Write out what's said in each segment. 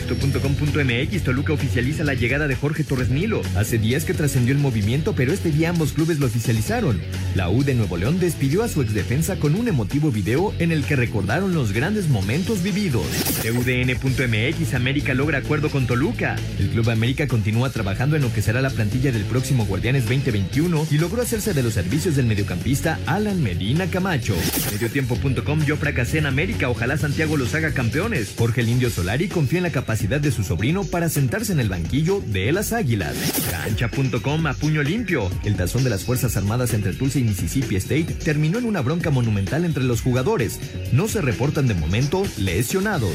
Esto.com.mx Toluca oficializa la llegada de Jorge Torres Nilo. Hace días que trascendió el movimiento, pero este día ambos clubes lo oficializaron. La U de Nuevo León despidió a su exdefensa con un emotivo video en el que recordaron los grandes momentos vividos. TUDN.mx América logra acuerdo con Toluca. El Club América continúa trabajando en lo que será la plantilla del próximo Guardianes 2021 y logró hacerse de los servicios del mediocampista Alan Medina Camacho. Mediotiempo.com yo fracasé en América, ojalá Santiago los haga campeones. Jorge el Indio Solari confía en la capacidad de su sobrino para sentarse en el banquillo de las Águilas. Cancha.com a puño limpio. El tazón de las Fuerzas Armadas entre Tulsa y Mississippi State terminó en una bronca monumental entre los jugadores. No se reportan de momento lesionados.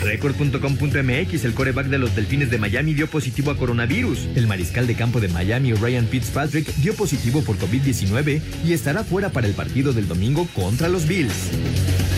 Record.com.mx El coreback de los Delfines de Miami dio positivo a coronavirus. El mariscal de campo de Miami, Ryan Fitzpatrick, dio positivo por COVID-19 y estará fuera para el partido del domingo contra los Bills.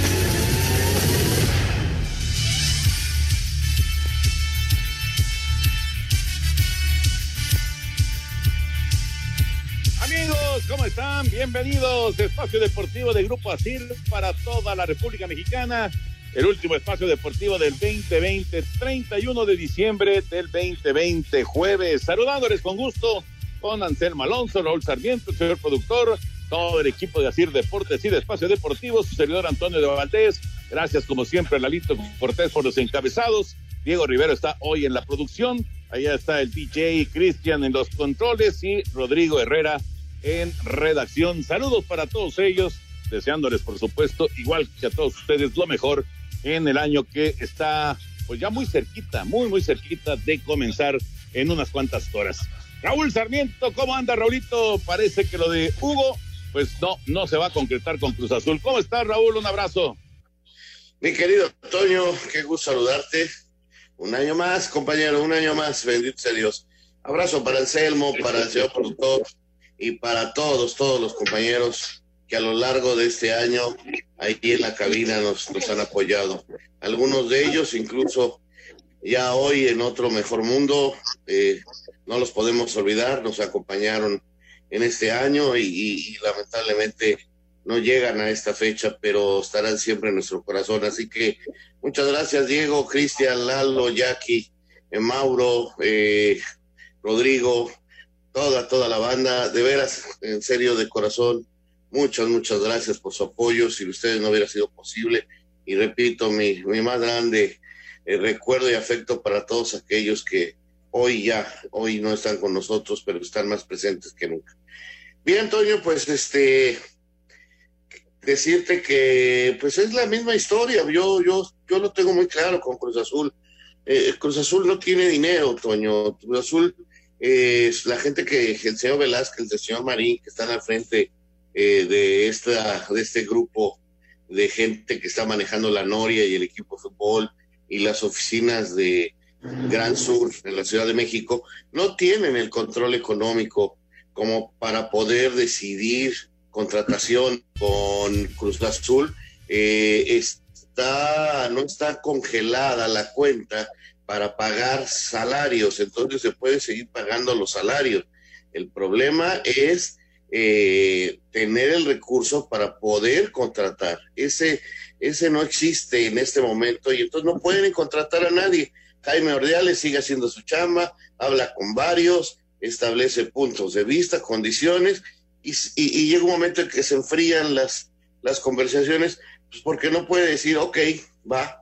¿Cómo están? Bienvenidos. Espacio Deportivo de Grupo Asil para toda la República Mexicana. El último espacio deportivo del 2020, 31 de diciembre del 2020, jueves. Saludándoles con gusto con Anselmo Alonso, Raúl Sarmiento, el señor productor, todo el equipo de Asir Deportes y de Espacio Deportivo, su servidor Antonio de Valdés. Gracias, como siempre, a Lalito Cortés por los encabezados. Diego Rivero está hoy en la producción. Allá está el DJ Cristian en los controles y Rodrigo Herrera en redacción. Saludos para todos ellos, deseándoles, por supuesto, igual que a todos ustedes, lo mejor en el año que está, pues ya muy cerquita, muy, muy cerquita de comenzar en unas cuantas horas. Raúl Sarmiento, ¿cómo anda, Raulito? Parece que lo de Hugo, pues no, no se va a concretar con Cruz Azul. ¿Cómo estás, Raúl? Un abrazo. Mi querido Toño, qué gusto saludarte. Un año más, compañero, un año más, bendito sea Dios. Abrazo para Anselmo, para el señor productor y para todos, todos los compañeros que a lo largo de este año ahí en la cabina nos, han apoyado. Algunos de ellos incluso ya hoy en otro mejor mundo, eh, no los podemos olvidar, nos acompañaron en este año y, lamentablemente no llegan a esta fecha, pero estarán siempre en nuestro corazón. Así que muchas gracias Diego, Cristian, Lalo, Jackie, eh, Mauro, eh, Rodrigo, toda, toda la banda, de veras, en serio, de corazón, muchas, muchas gracias por su apoyo. Si ustedes no hubiera sido posible, y repito, mi, mi más grande eh, recuerdo y afecto para todos aquellos que hoy ya, hoy no están con nosotros, pero están más presentes que nunca. Bien, Antonio, pues este, decirte que pues es la misma historia. Yo, yo, yo lo tengo muy claro con Cruz Azul. Eh, Cruz Azul no tiene dinero, Toño. Cruz Azul eh, la gente que el señor Velázquez, el señor Marín, que están al frente eh, de, esta, de este grupo de gente que está manejando la Noria y el equipo de fútbol y las oficinas de Gran Sur en la Ciudad de México, no tienen el control económico como para poder decidir contratación con Cruz Azul. Eh, está, no está congelada la cuenta para pagar salarios, entonces se puede seguir pagando los salarios. El problema es eh, tener el recurso para poder contratar. Ese, ese no existe en este momento y entonces no pueden contratar a nadie. Jaime Ordeales sigue haciendo su chamba, habla con varios, establece puntos de vista, condiciones, y, y, llega un momento en que se enfrían las, las conversaciones, pues porque no puede decir, ok, va,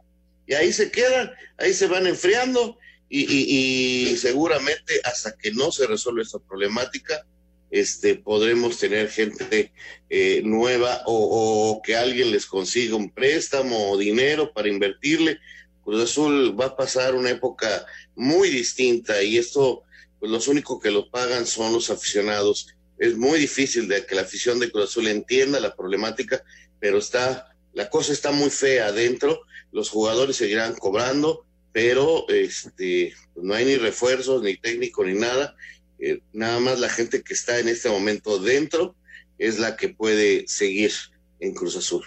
y ahí se quedan, ahí se van enfriando, y, y seguramente hasta que no se resuelva esta problemática, este, podremos tener gente eh, nueva o, que alguien les consiga un préstamo o dinero para invertirle. Cruz Azul va a pasar una época muy distinta y esto, pues los únicos que lo pagan son los aficionados. Es muy difícil de que la afición de Cruz Azul entienda la problemática, pero está, la cosa está muy fea adentro. Los jugadores seguirán cobrando, pero este, pues no hay ni refuerzos, ni técnico, ni nada eh, nada más la gente que está en este momento dentro es la que puede seguir en Cruz Azul.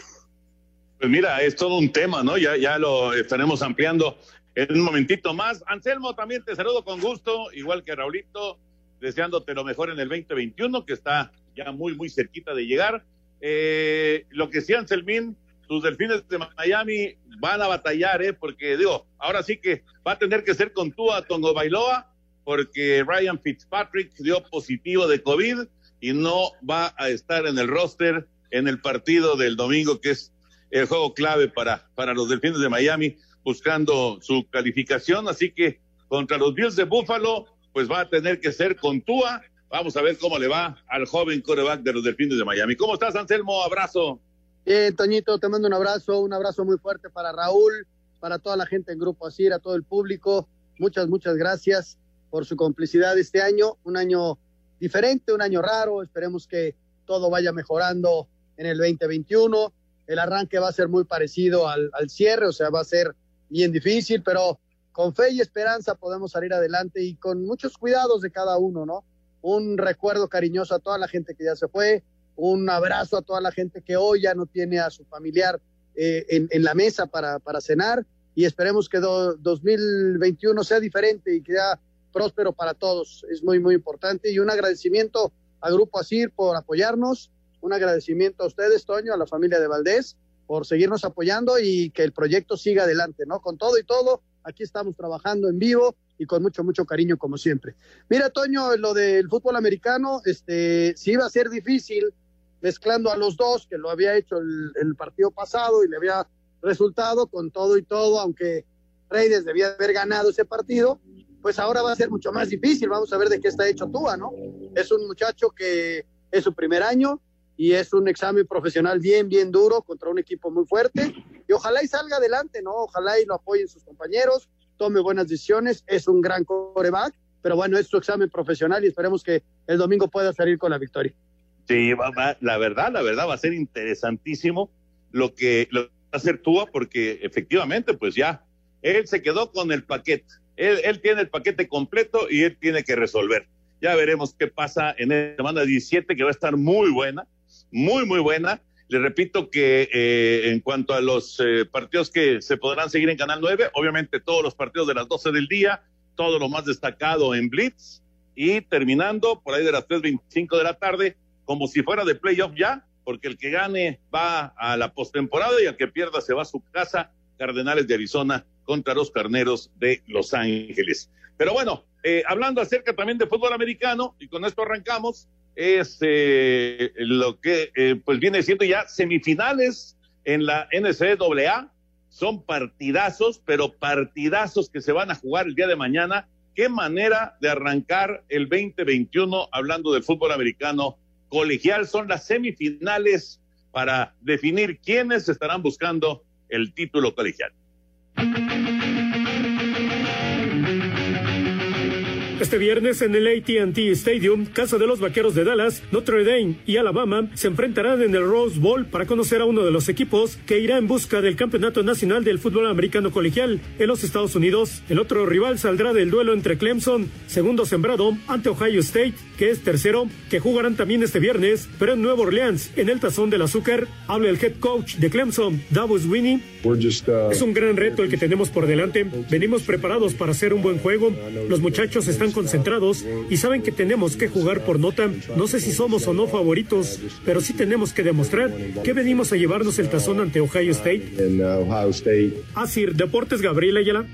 Pues mira, es todo un tema, ¿no? Ya, ya lo estaremos ampliando en un momentito más. Anselmo, también te saludo con gusto, igual que Raulito, deseándote lo mejor en el 2021, que está ya muy, muy cerquita de llegar. Eh, lo que sí, Anselmín, tus delfines de Miami van a batallar, ¿eh? Porque digo, ahora sí que va a tener que ser con tú a Tongo Bailoa porque Ryan Fitzpatrick dio positivo de COVID y no va a estar en el roster en el partido del domingo, que es el juego clave para, para los Delfines de Miami, buscando su calificación. Así que contra los Bills de Buffalo, pues va a tener que ser con Tua. Vamos a ver cómo le va al joven coreback de los Delfines de Miami. ¿Cómo estás, Anselmo? Abrazo. Bien, Toñito, te mando un abrazo, un abrazo muy fuerte para Raúl, para toda la gente en Grupo Asir, a todo el público. Muchas, muchas gracias por su complicidad este año, un año diferente, un año raro, esperemos que todo vaya mejorando en el 2021, el arranque va a ser muy parecido al, cierre, o sea, va a ser bien difícil, pero con fe y esperanza podemos salir adelante y con muchos cuidados de cada uno, ¿no? Un recuerdo cariñoso a toda la gente que ya se fue, un abrazo a toda la gente que hoy ya no tiene a su familiar eh, en, la mesa para, cenar y esperemos que 2021 sea diferente y que ya próspero para todos. Es muy, muy importante. Y un agradecimiento a Grupo Asir por apoyarnos. Un agradecimiento a ustedes, Toño, a la familia de Valdés, por seguirnos apoyando y que el proyecto siga adelante, ¿no? Con todo y todo, aquí estamos trabajando en vivo y con mucho, mucho cariño, como siempre. Mira, Toño, lo del fútbol americano, este, sí iba a ser difícil mezclando a los dos, que lo había hecho el, partido pasado y le había resultado con todo y todo, aunque Reyes debía haber ganado ese partido, pues ahora va a ser mucho más difícil. Vamos a ver de qué está hecho Tua, ¿no? Es un muchacho que es su primer año y es un examen profesional bien, bien duro contra un equipo muy fuerte. Y ojalá y salga adelante, ¿no? Ojalá y lo apoyen sus compañeros, tome buenas decisiones. Es un gran coreback, pero bueno, es su examen profesional y esperemos que el domingo pueda salir con la victoria. Sí, la verdad, la verdad va a ser interesantísimo lo que, lo va a hacer Tua, porque efectivamente, pues ya, él se quedó con el paquete él, tiene el paquete completo y él tiene que resolver. Ya veremos qué pasa en la semana 17, que va a estar muy buena, muy, muy buena. Le repito que eh, en cuanto a los eh, partidos que se podrán seguir en Canal 9, obviamente todos los partidos de las 12 del día, todo lo más destacado en Blitz y terminando por ahí de las 3.25 de la tarde, como si fuera de playoff ya, porque el que gane va a la postemporada y el que pierda se va a su casa, Cardenales de Arizona contra los carneros de Los Ángeles. Pero bueno, eh, hablando acerca también de fútbol americano, y con esto arrancamos, es eh, lo que eh, pues viene siendo ya semifinales en la NCAA. Son partidazos, pero partidazos que se van a jugar el día de mañana. Qué manera de arrancar el 2021 hablando del fútbol americano colegial. Son las semifinales para definir quiénes estarán buscando el título colegial. Este viernes en el ATT Stadium, casa de los vaqueros de Dallas, Notre Dame y Alabama se enfrentarán en el Rose Bowl para conocer a uno de los equipos que irá en busca del Campeonato Nacional del Fútbol Americano Colegial en los Estados Unidos. El otro rival saldrá del duelo entre Clemson, segundo sembrado, ante Ohio State, que es tercero, que jugarán también este viernes, pero en Nueva Orleans, en el Tazón del Azúcar. Habla el head coach de Clemson, Davos Winnie. Uh, es un gran reto el que tenemos por delante. Venimos preparados para hacer un buen juego. Los muchachos están concentrados y saben que tenemos que jugar por nota. No sé si somos o no favoritos, pero sí tenemos que demostrar que venimos a llevarnos el tazón ante Ohio State. Así, Deportes Gabriel Ayala.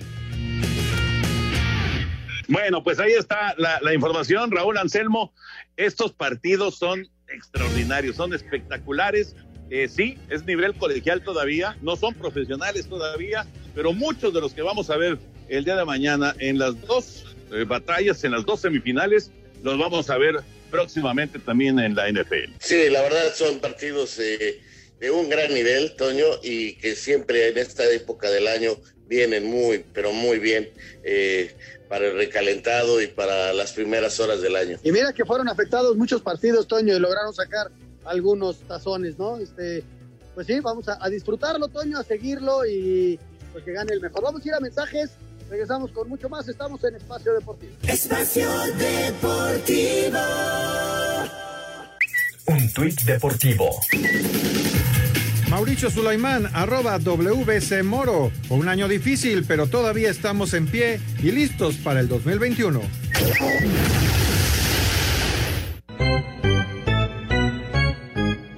Bueno, pues ahí está la, la información, Raúl Anselmo. Estos partidos son extraordinarios, son espectaculares. Eh, sí, es nivel colegial todavía, no son profesionales todavía, pero muchos de los que vamos a ver el día de mañana en las dos eh, batallas, en las dos semifinales, los vamos a ver próximamente también en la NFL. Sí, la verdad son partidos eh, de un gran nivel, Toño, y que siempre en esta época del año vienen muy, pero muy bien eh, para el recalentado y para las primeras horas del año. Y mira que fueron afectados muchos partidos, Toño, y lograron sacar algunos tazones, ¿no? Este, pues sí, vamos a, a disfrutarlo, Toño, a seguirlo y pues que gane el mejor. Vamos a ir a mensajes, regresamos con mucho más, estamos en Espacio Deportivo. Espacio Deportivo. Un tuit deportivo. Mauricio Sulaimán, arroba WC Moro. Fue un año difícil, pero todavía estamos en pie y listos para el 2021.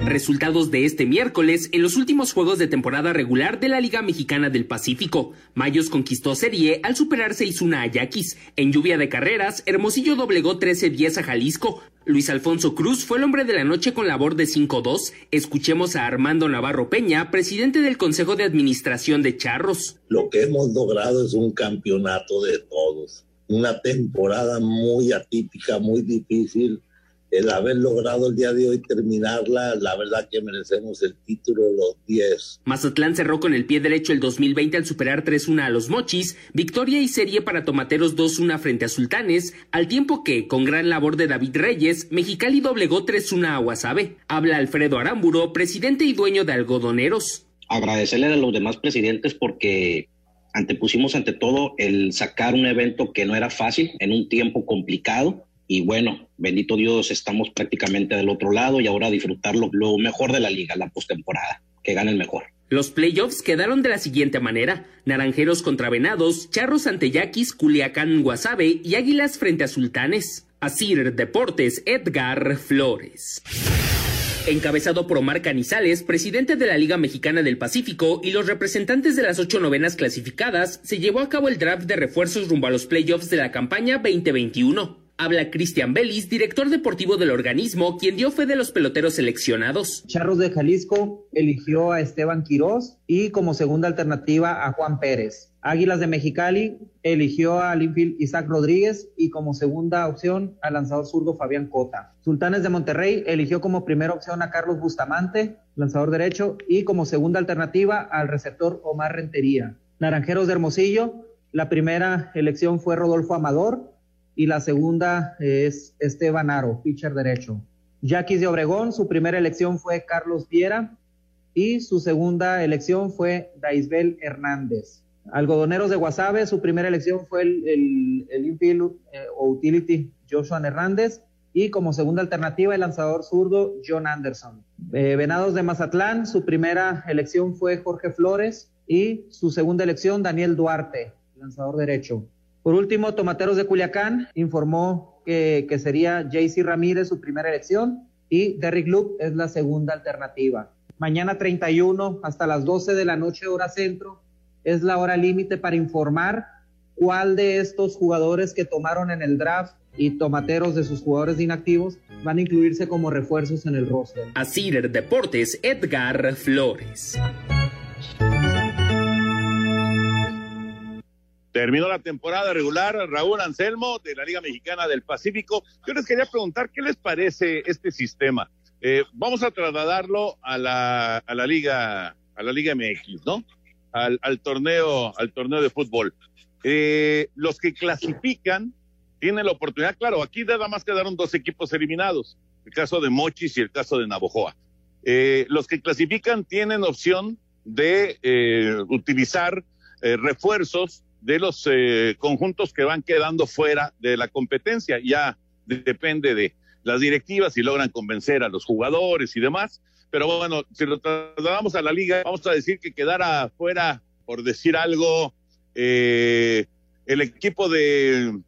Resultados de este miércoles en los últimos juegos de temporada regular de la Liga Mexicana del Pacífico. Mayos conquistó serie al superar 6-1 a Yaquis. En lluvia de carreras, Hermosillo doblegó 13-10 a Jalisco. Luis Alfonso Cruz fue el hombre de la noche con labor de 5-2. Escuchemos a Armando Navarro Peña, presidente del Consejo de Administración de Charros. Lo que hemos logrado es un campeonato de todos. Una temporada muy atípica, muy difícil el haber logrado el día de hoy terminarla, la verdad que merecemos el título los 10. Mazatlán cerró con el pie derecho el 2020 al superar 3-1 a los Mochis, victoria y serie para Tomateros 2-1 frente a Sultanes, al tiempo que, con gran labor de David Reyes, Mexicali doblegó 3-1 a Guasave. Habla Alfredo Aramburo, presidente y dueño de Algodoneros. Agradecerle a los demás presidentes porque antepusimos ante todo el sacar un evento que no era fácil en un tiempo complicado y bueno, bendito Dios, estamos prácticamente del otro lado y ahora disfrutar lo, lo mejor de la liga, la postemporada, que gane el mejor. Los playoffs quedaron de la siguiente manera: Naranjeros contra Venados, Charros ante Yaquis, Culiacán, Guasave y Águilas frente a Sultanes. Asir Deportes, Edgar Flores. Encabezado por Omar Canizales, presidente de la Liga Mexicana del Pacífico y los representantes de las ocho novenas clasificadas, se llevó a cabo el draft de refuerzos rumbo a los playoffs de la campaña 2021. Habla Cristian Belis, director deportivo del organismo, quien dio fe de los peloteros seleccionados. Charros de Jalisco eligió a Esteban Quirós y como segunda alternativa a Juan Pérez. Águilas de Mexicali eligió a infield Isaac Rodríguez y como segunda opción al lanzador zurdo Fabián Cota. Sultanes de Monterrey eligió como primera opción a Carlos Bustamante, lanzador derecho, y como segunda alternativa al receptor Omar Rentería. Naranjeros de Hermosillo, la primera elección fue Rodolfo Amador, y la segunda es Esteban Aro, pitcher derecho. Yaquis de Obregón, su primera elección fue Carlos Viera y su segunda elección fue Daisbel Hernández. Algodoneros de Guasave, su primera elección fue el, el, el infield eh, o utility Joshua Hernández y como segunda alternativa el lanzador zurdo John Anderson. Eh, Venados de Mazatlán, su primera elección fue Jorge Flores y su segunda elección Daniel Duarte, lanzador derecho. Por último, Tomateros de Culiacán informó que, sería JC Ramírez su primera elección y Derrick Luke es la segunda alternativa. Mañana 31 hasta las 12 de la noche hora centro es la hora límite para informar cuál de estos jugadores que tomaron en el draft y tomateros de sus jugadores inactivos van a incluirse como refuerzos en el roster. Así Deportes, Edgar Flores. Terminó la temporada regular, Raúl Anselmo de la Liga Mexicana del Pacífico. Yo les quería preguntar qué les parece este sistema. Eh, vamos a trasladarlo a la, a la Liga, a la Liga MX, ¿no? Al, torneo, al torneo de fútbol. Eh, los que clasifican tienen la oportunidad, claro, aquí nada más quedaron dos equipos eliminados, el caso de Mochis y el caso de Navojoa. Eh, los que clasifican tienen opción de eh, utilizar refuerzos de los eh, conjuntos que van quedando fuera de la competencia. Ya de- depende de las directivas si logran convencer a los jugadores y demás. Pero bueno, si lo trasladamos a la liga, vamos a decir que quedara fuera, por decir algo, eh, el equipo de,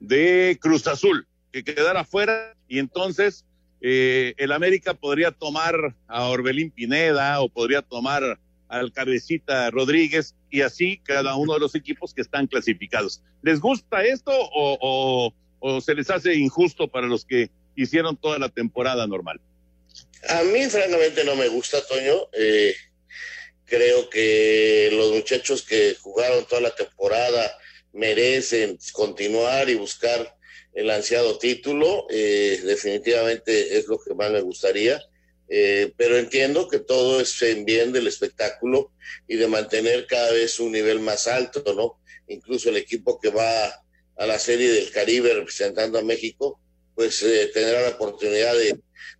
de Cruz Azul, que quedara fuera y entonces eh, el América podría tomar a Orbelín Pineda o podría tomar al cabecita Rodríguez y así cada uno de los equipos que están clasificados. ¿Les gusta esto o, se les hace injusto para los que hicieron toda la temporada normal? A mí, francamente, no me gusta, Toño. Eh, creo que los muchachos que jugaron toda la temporada merecen continuar y buscar el ansiado título. Eh, definitivamente es lo que más me gustaría. Eh, pero entiendo que todo es en bien del espectáculo y de mantener cada vez un nivel más alto, ¿no? Incluso el equipo que va a la Serie del Caribe representando a México, pues eh, tendrá la oportunidad de,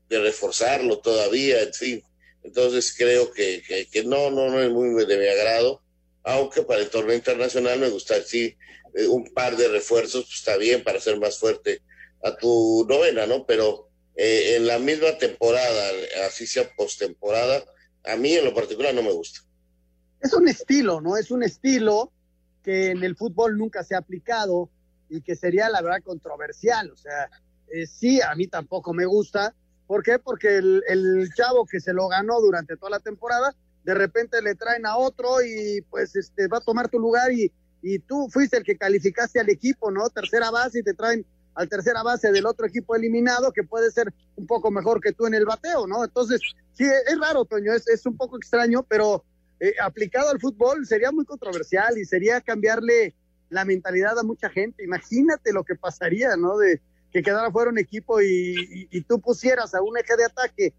de, reforzarlo todavía, en fin. Entonces creo que, que, que, no, no, no es muy de mi agrado, aunque para el torneo internacional me gusta, sí, eh, un par de refuerzos, pues está bien para hacer más fuerte a tu novena, ¿no? Pero eh, en la misma temporada, así sea postemporada, a mí en lo particular no me gusta. Es un estilo, ¿no? Es un estilo que en el fútbol nunca se ha aplicado y que sería la verdad controversial. O sea, eh, sí, a mí tampoco me gusta. ¿Por qué? Porque el, el, chavo que se lo ganó durante toda la temporada, de repente le traen a otro y pues este va a tomar tu lugar y, y tú fuiste el que calificaste al equipo, ¿no? Tercera base y te traen al tercera base del otro equipo eliminado que puede ser un poco mejor que tú en el bateo, ¿no? Entonces, sí, es raro, Toño, es, es un poco extraño, pero eh, aplicado al fútbol sería muy controversial y sería cambiarle la mentalidad a mucha gente. Imagínate lo que pasaría, ¿no? De que quedara fuera un equipo y, tú pusieras a un eje de ataque,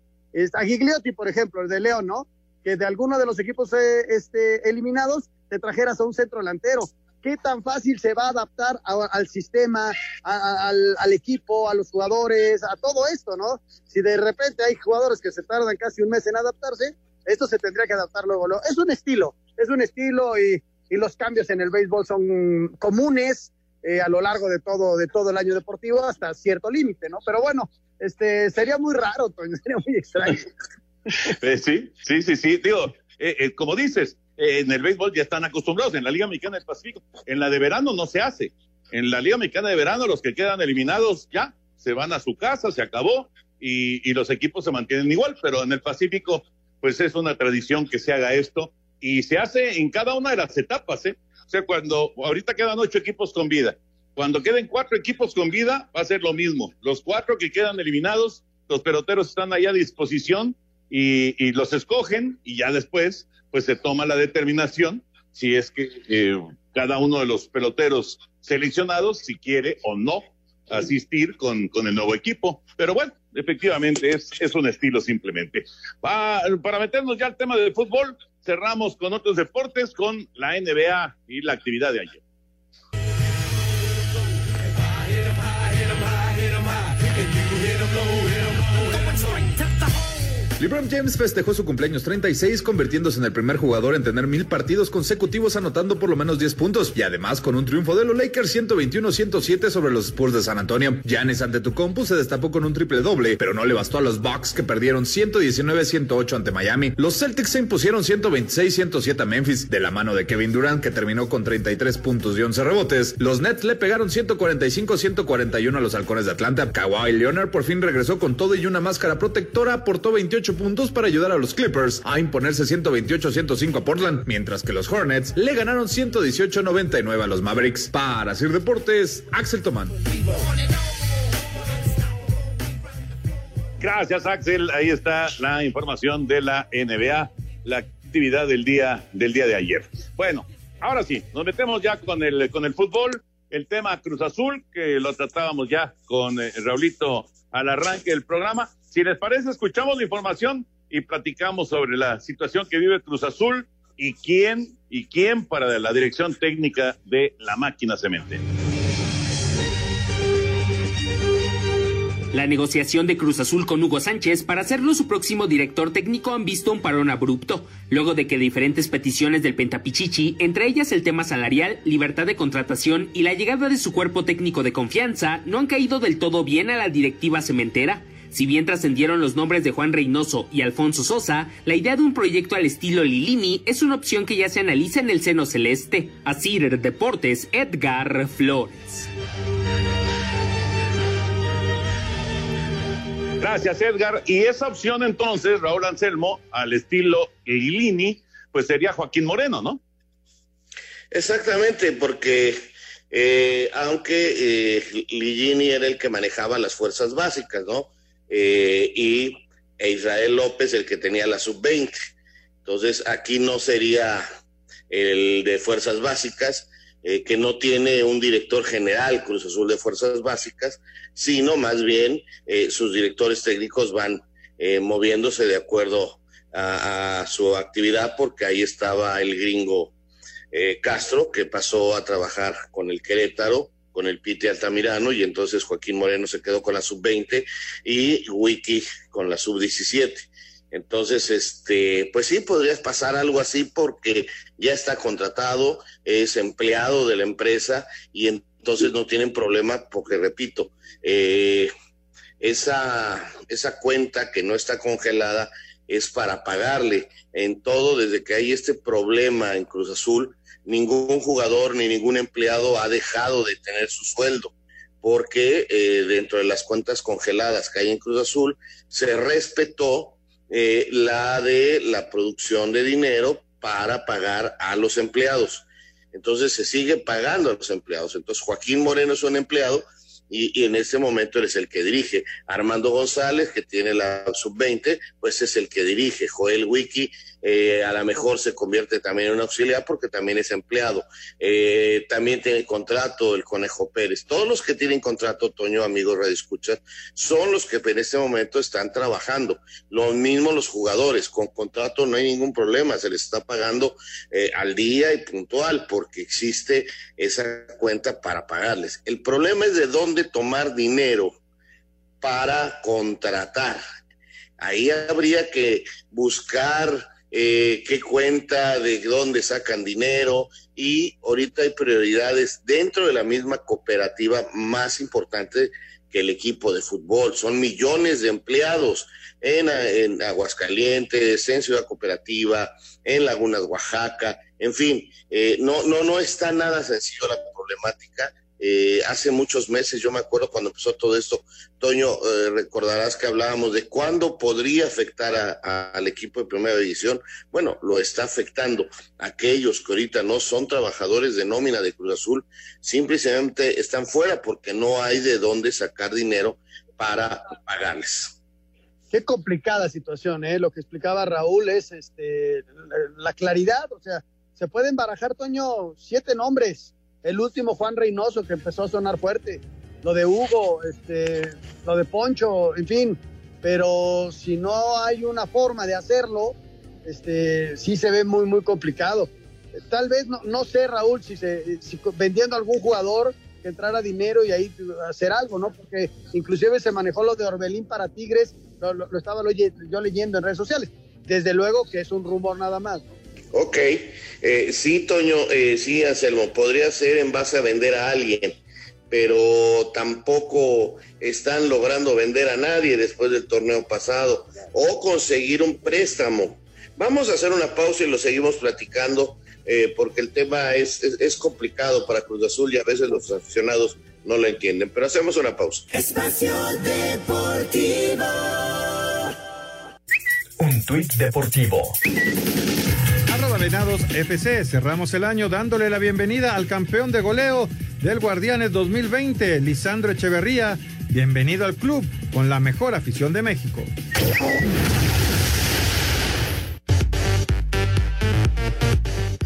a Gigliotti, por ejemplo, el de León, ¿no? Que de alguno de los equipos eh, este, eliminados te trajeras a un centro delantero qué tan fácil se va a adaptar al sistema, al, equipo, a los jugadores, a todo esto, ¿no? Si de repente hay jugadores que se tardan casi un mes en adaptarse, esto se tendría que adaptar luego. luego. Es un estilo, es un estilo y, los cambios en el béisbol son comunes eh, a lo largo de todo, el año deportivo hasta cierto límite, ¿no? Pero bueno, este sería muy raro, sería muy extraño. Eh, sí, sí, sí, sí. Digo, eh, como dices, en el béisbol ya están acostumbrados, en la Liga Mexicana del Pacífico, en la de verano no se hace. En la Liga Mexicana de verano los que quedan eliminados ya se van a su casa, se acabó y, los equipos se mantienen igual, pero en el Pacífico pues es una tradición que se haga esto y se hace en cada una de las etapas, ¿eh? O sea, cuando ahorita quedan ocho equipos con vida, cuando queden cuatro equipos con vida va a ser lo mismo. Los cuatro que quedan eliminados, los peloteros están ahí a disposición y los escogen y ya después pues se toma la determinación si es que eh, cada uno de los peloteros seleccionados, si quiere o no asistir con, con el nuevo equipo. Pero bueno, efectivamente es, es un estilo simplemente. Para meternos ya al tema del fútbol, cerramos con otros deportes, con la NBA y la actividad de ayer. LeBron James festejó su cumpleaños 36 convirtiéndose en el primer jugador en tener mil partidos consecutivos anotando por lo menos 10 puntos y además con un triunfo de los Lakers 121-107 sobre los Spurs de San Antonio. Giannis Antetokounmpo se destapó con un triple doble, pero no le bastó a los Bucks que perdieron 119-108 ante Miami. Los Celtics se impusieron 126-107 a Memphis de la mano de Kevin Durant que terminó con 33 puntos y 11 rebotes. Los Nets le pegaron 145-141 a los Halcones de Atlanta. Kawhi Leonard por fin regresó con todo y una máscara protectora, aportó 28 puntos para ayudar a los Clippers a imponerse 128-105 a Portland, mientras que los Hornets le ganaron 118-99 a los Mavericks. Para Sir Deportes, Axel Tomán. Gracias, Axel. Ahí está la información de la NBA, la actividad del día del día de ayer. Bueno, ahora sí, nos metemos ya con el con el fútbol, el tema Cruz Azul que lo tratábamos ya con eh, Raulito al arranque del programa. Si les parece, escuchamos la información y platicamos sobre la situación que vive Cruz Azul y quién y quién para la dirección técnica de la máquina cementera. La negociación de Cruz Azul con Hugo Sánchez para hacerlo su próximo director técnico han visto un parón abrupto, luego de que diferentes peticiones del Pentapichichi, entre ellas el tema salarial, libertad de contratación y la llegada de su cuerpo técnico de confianza, no han caído del todo bien a la directiva cementera. Si bien trascendieron los nombres de Juan Reynoso y Alfonso Sosa, la idea de un proyecto al estilo Lilini es una opción que ya se analiza en el seno celeste. Así Deportes, Edgar Flores. Gracias, Edgar. Y esa opción entonces, Raúl Anselmo, al estilo Lilini, pues sería Joaquín Moreno, ¿no? Exactamente, porque eh, aunque eh, Ligini era el que manejaba las fuerzas básicas, ¿no? Eh, y e Israel López el que tenía la sub-20. Entonces aquí no sería el de fuerzas básicas, eh, que no tiene un director general Cruz Azul de fuerzas básicas, sino más bien eh, sus directores técnicos van moviéndose de acuerdo a, a, su actividad, porque ahí estaba el gringo Castro, que pasó a trabajar con el Querétaro, con el Piti Altamirano, y entonces Joaquín Moreno se quedó con la sub-20 y Wiki con la sub-17. Entonces, este, pues sí, podría pasar algo así porque ya está contratado, es empleado de la empresa y entonces no tienen problema porque, repito, eh, esa, esa cuenta que no está congelada es para pagarle en todo desde que hay este problema en Cruz Azul. Ningún jugador ni ningún empleado ha dejado de tener su sueldo porque eh, dentro de las cuentas congeladas que hay en Cruz Azul se respetó eh, la de la producción de dinero para pagar a los empleados. Entonces se sigue pagando a los empleados. Entonces Joaquín Moreno es un empleado y, en este momento eres el que dirige. Armando González, que tiene la sub-20, pues es el que dirige. Joel Wiki eh, a lo mejor se convierte también en un auxiliar porque también es empleado. Eh, también tiene contrato el Conejo Pérez. Todos los que tienen contrato, Toño, amigos Radio Escuchas, son los que en este momento están trabajando. Lo mismo los jugadores, con contrato no hay ningún problema, se les está pagando eh, al día y puntual porque existe esa cuenta para pagarles. El problema es de dónde tomar dinero para contratar. Ahí habría que buscar eh, qué cuenta, de dónde sacan dinero y ahorita hay prioridades dentro de la misma cooperativa más importante que el equipo de fútbol. Son millones de empleados en, en Aguascalientes, en Ciudad Cooperativa, en Lagunas, Oaxaca, en fin, eh, no, no, no está nada sencillo la problemática. Eh, hace muchos meses, yo me acuerdo cuando empezó todo esto, Toño, eh, recordarás que hablábamos de cuándo podría afectar a, al equipo de primera división. Bueno, lo está afectando. Aquellos que ahorita no son trabajadores de nómina de Cruz Azul, simplemente están fuera porque no hay de dónde sacar dinero para pagarles. Qué complicada situación, ¿eh? Lo que explicaba Raúl es este, la, la claridad, o sea, se pueden barajar, Toño, siete nombres el último Juan Reynoso que empezó a sonar fuerte, lo de Hugo, este, lo de Poncho, en fin, pero si no hay una forma de hacerlo, este, sí se ve muy, muy complicado. Tal vez, no, no sé, Raúl, si, se, vendiendo a algún jugador que entrara dinero y ahí hacer algo, ¿no? Porque inclusive se manejó lo de Orbelín para Tigres, lo, lo, lo estaba yo leyendo en redes sociales. Desde luego que es un rumor nada más, ¿no? Ok, eh, sí, Toño, eh, sí, Anselmo, podría ser en base a vender a alguien, pero tampoco están logrando vender a nadie después del torneo pasado o conseguir un préstamo. Vamos a hacer una pausa y lo seguimos platicando eh, porque el tema es, es, es, complicado para Cruz Azul y a veces los aficionados no lo entienden, pero hacemos una pausa. Espacio Deportivo. Un tuit deportivo. FC. Cerramos el año dándole la bienvenida al campeón de goleo del Guardianes 2020, Lisandro Echeverría. Bienvenido al club con la mejor afición de México.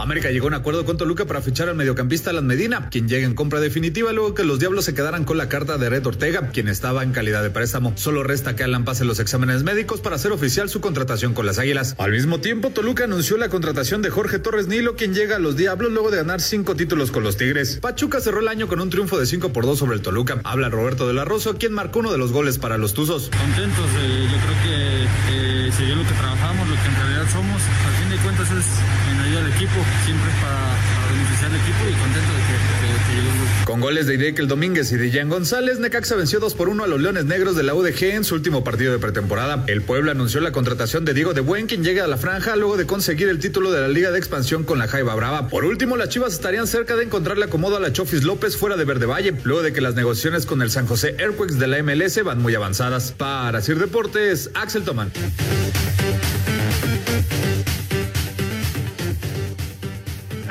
América llegó a un acuerdo con Toluca para fichar al mediocampista Alan Medina, quien llega en compra definitiva luego que los Diablos se quedaran con la carta de Red Ortega, quien estaba en calidad de préstamo. Solo resta que Alan pase los exámenes médicos para hacer oficial su contratación con las Águilas. Al mismo tiempo, Toluca anunció la contratación de Jorge Torres Nilo, quien llega a los Diablos luego de ganar cinco títulos con los Tigres. Pachuca cerró el año con un triunfo de 5 por 2 sobre el Toluca. Habla Roberto de la Rosa, quien marcó uno de los goles para los Tuzos. Contentos, eh, yo creo que eh, lo que trabajamos, lo que en realidad somos. Al fin de cuentas es en ayuda del equipo, siempre para, para beneficiar al equipo y contento de que, que, que el. Con goles de Domínguez y de Jan González, Necaxa venció 2 por 1 a los Leones Negros de la UDG en su último partido de pretemporada. El Puebla anunció la contratación de Diego de Buen, quien llega a la franja luego de conseguir el título de la Liga de Expansión con la Jaiba Brava. Por último, las Chivas estarían cerca de encontrarle acomodo a la Chofis López fuera de Verde Valle, luego de que las negociaciones con el San José Airquakes de la MLS van muy avanzadas. Para Sir Deportes, Axel Tomán.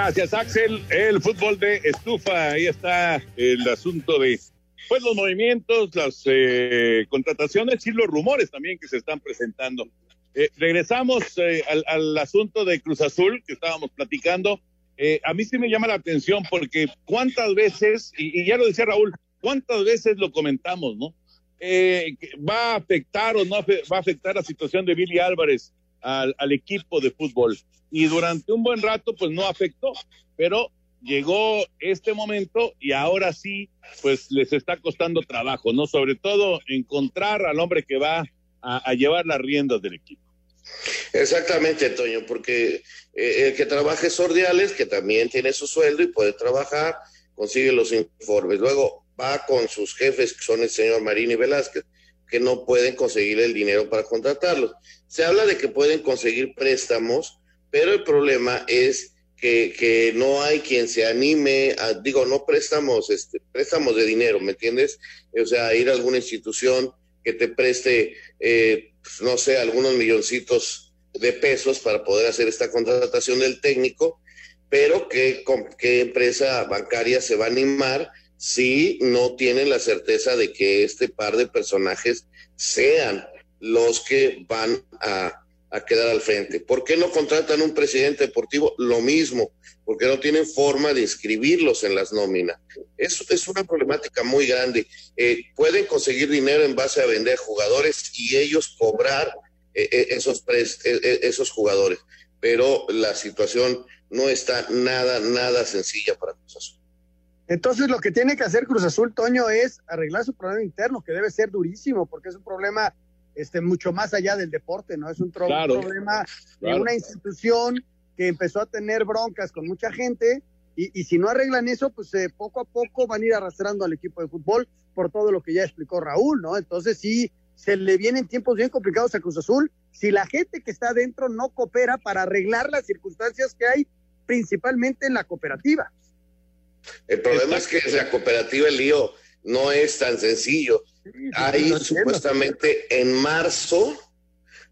Gracias, Axel. El fútbol de estufa, ahí está el asunto de pues los movimientos, las eh, contrataciones y los rumores también que se están presentando. Eh, regresamos eh, al, al, asunto de Cruz Azul que estábamos platicando. Eh, a mí sí me llama la atención porque cuántas veces, y, y ya lo decía Raúl, cuántas veces lo comentamos, ¿no? Eh, va a afectar o no va a afectar la situación de Billy Álvarez al, al, equipo de fútbol. Y durante un buen rato, pues no afectó, pero llegó este momento y ahora sí, pues les está costando trabajo, ¿no? Sobre todo encontrar al hombre que va a, llevar las riendas del equipo. Exactamente, Toño, porque eh, el que trabaja es Ordiales, que también tiene su sueldo y puede trabajar, consigue los informes. Luego va con sus jefes, que son el señor Marín y Velázquez, que no pueden conseguir el dinero para contratarlos. Se habla de que pueden conseguir préstamos, pero el problema es que, que no hay quien se anime, a, digo, no préstamos, este, préstamos de dinero, ¿me entiendes? O sea, ir a alguna institución que te preste, eh, pues, no sé, algunos milloncitos de pesos para poder hacer esta contratación del técnico, pero ¿qué, qué empresa bancaria se va a animar si no tienen la certeza de que este par de personajes sean los que van a, a quedar al frente? ¿Por qué no contratan un presidente deportivo? Lo mismo, porque no tienen forma de inscribirlos en las nóminas. Es, es una problemática muy grande. Eh, pueden conseguir dinero en base a vender jugadores y ellos cobrar eh, esos, eh, esos jugadores, pero la situación no está nada, nada sencilla para Azul. Entonces lo que tiene que hacer Cruz Azul, Toño, es arreglar su problema interno, que debe ser durísimo, porque es un problema este, mucho más allá del deporte, ¿no? Es un claro, problema claro. de una institución que empezó a tener broncas con mucha gente y, y si no arreglan eso, pues eh, poco a poco van a ir arrastrando al equipo de fútbol por todo lo que ya explicó Raúl, ¿no? Entonces sí, se le vienen tiempos bien complicados a Cruz Azul si la gente que está adentro no coopera para arreglar las circunstancias que hay principalmente en la cooperativa. El problema es que la cooperativa el lío no es tan sencillo. Hay supuestamente en marzo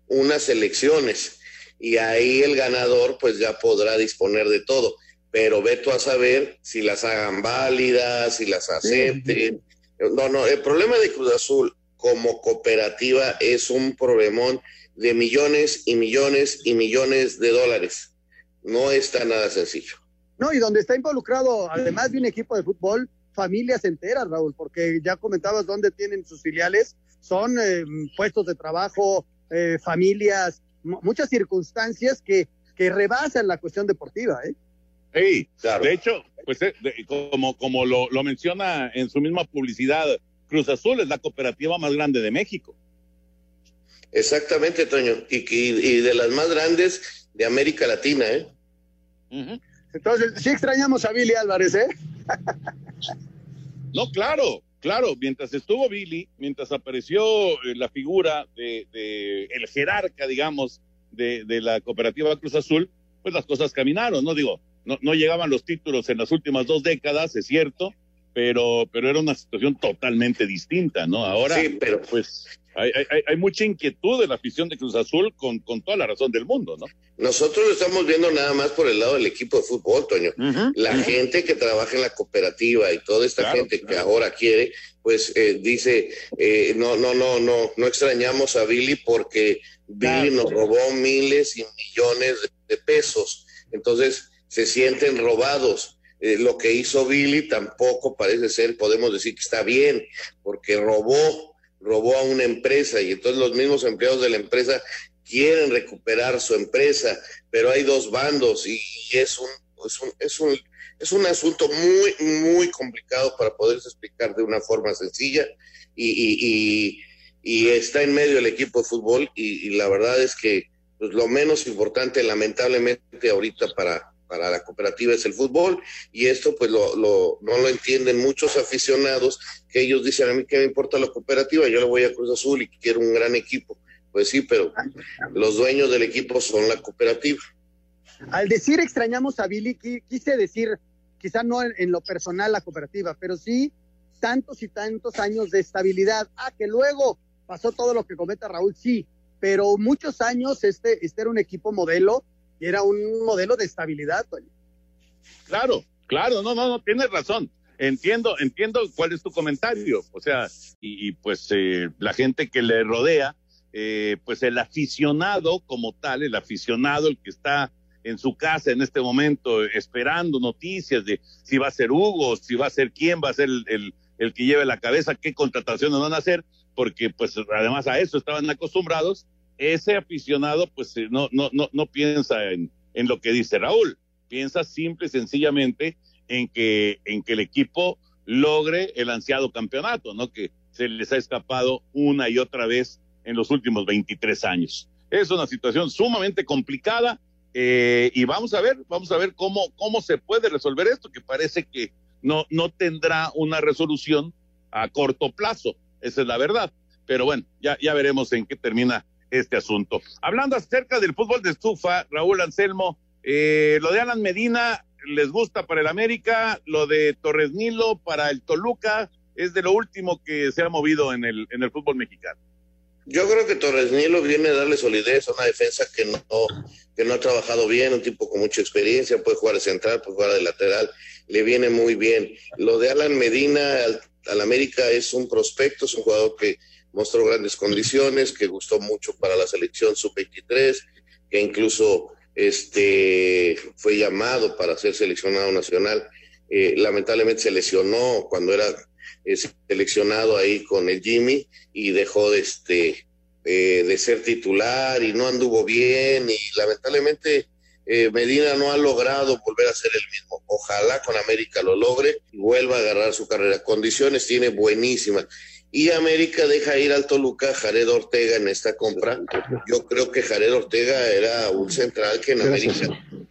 unas elecciones y ahí el ganador pues ya podrá disponer de todo, pero ve tú a saber si las hagan válidas, si las acepten. Sí. No, no, el problema de Cruz Azul como cooperativa es un problemón de millones y millones y millones de dólares. No está nada sencillo. No, y donde está involucrado, además de un equipo de fútbol, familias enteras, Raúl, porque ya comentabas dónde tienen sus filiales, son eh, puestos de trabajo, eh, familias, muchas circunstancias que, que rebasan la cuestión deportiva, ¿eh? Sí, claro. de hecho, pues de, como, como lo, lo menciona en su misma publicidad, Cruz Azul es la cooperativa más grande de México. Exactamente, Toño, y, y, y de las más grandes de América Latina, ¿eh? Uh -huh. Entonces, sí extrañamos a Billy Álvarez, ¿eh? no, claro, claro, mientras estuvo Billy, mientras apareció eh, la figura de, de el jerarca, digamos, de, de, la cooperativa Cruz Azul, pues las cosas caminaron, ¿no? Digo, no, no llegaban los títulos en las últimas dos décadas, es cierto, pero, pero era una situación totalmente distinta, ¿no? Ahora, sí, pero pues hay, hay, hay, mucha inquietud de la afición de Cruz Azul con, con, toda la razón del mundo, ¿no? Nosotros lo estamos viendo nada más por el lado del equipo de fútbol, Toño. Uh -huh, la uh -huh. gente que trabaja en la cooperativa y toda esta claro, gente claro. que ahora quiere, pues eh, dice, eh, no, no, no, no, no extrañamos a Billy porque Billy nos robó miles y millones de, de pesos. Entonces se sienten robados. Eh, lo que hizo Billy tampoco parece ser, podemos decir que está bien, porque robó, robó a una empresa y entonces los mismos empleados de la empresa quieren recuperar su empresa, pero hay dos bandos y es un, es un, es un, es un asunto muy, muy complicado para poderse explicar de una forma sencilla y, y, está en medio del equipo de fútbol y, y la verdad es que pues, lo menos importante lamentablemente ahorita para, para la cooperativa es el fútbol y esto pues lo, lo, no lo entienden muchos aficionados que ellos dicen a mí que me importa la cooperativa, yo le voy a Cruz Azul y quiero un gran equipo. Pues sí, pero los dueños del equipo son la cooperativa. Al decir extrañamos a Billy, quise decir, quizá no en, lo personal la cooperativa, pero sí tantos y tantos años de estabilidad. Ah, que luego pasó todo lo que comenta Raúl, sí, pero muchos años este, este era un equipo modelo y era un modelo de estabilidad. Claro, claro, no, no, no, tienes razón. Entiendo, entiendo cuál es tu comentario. O sea, y, y pues eh, la gente que le rodea, eh, pues el aficionado como tal, el aficionado, el que está en su casa en este momento esperando noticias de si va a ser Hugo, si va a ser quién va a ser el, el, el que lleve la cabeza, qué contrataciones van a hacer, porque pues además a eso estaban acostumbrados. Ese aficionado pues eh, no, no, no, no piensa en, en lo que dice Raúl, piensa simple y sencillamente en que, en que el equipo logre el ansiado campeonato, ¿no? Que se les ha escapado una y otra vez en los últimos 23 años. Es una situación sumamente complicada eh, y vamos a ver, vamos a ver cómo, cómo se puede resolver esto, que parece que no, no tendrá una resolución a corto plazo, esa es la verdad. Pero bueno, ya, ya veremos en qué termina este asunto. Hablando acerca del fútbol de estufa, Raúl Anselmo, eh, lo de Alan Medina les gusta para el América, lo de Torres Nilo para el Toluca, es de lo último que se ha movido en el, en el fútbol mexicano. Yo creo que Torres Nilo viene a darle solidez a una defensa que no, que no ha trabajado bien, un tipo con mucha experiencia, puede jugar de central, puede jugar de lateral, le viene muy bien. Lo de Alan Medina al, al América es un prospecto, es un jugador que mostró grandes condiciones, que gustó mucho para la selección sub-23, que incluso este, fue llamado para ser seleccionado nacional. Eh, lamentablemente se lesionó cuando era eh, seleccionado ahí con el Jimmy y dejó de, este, eh, de ser titular y no anduvo bien y lamentablemente eh, Medina no ha logrado volver a ser el mismo. Ojalá con América lo logre y vuelva a agarrar su carrera. Condiciones tiene buenísimas y América deja ir al Toluca Jared Ortega en esta compra. Yo creo que Jared Ortega era un central que en América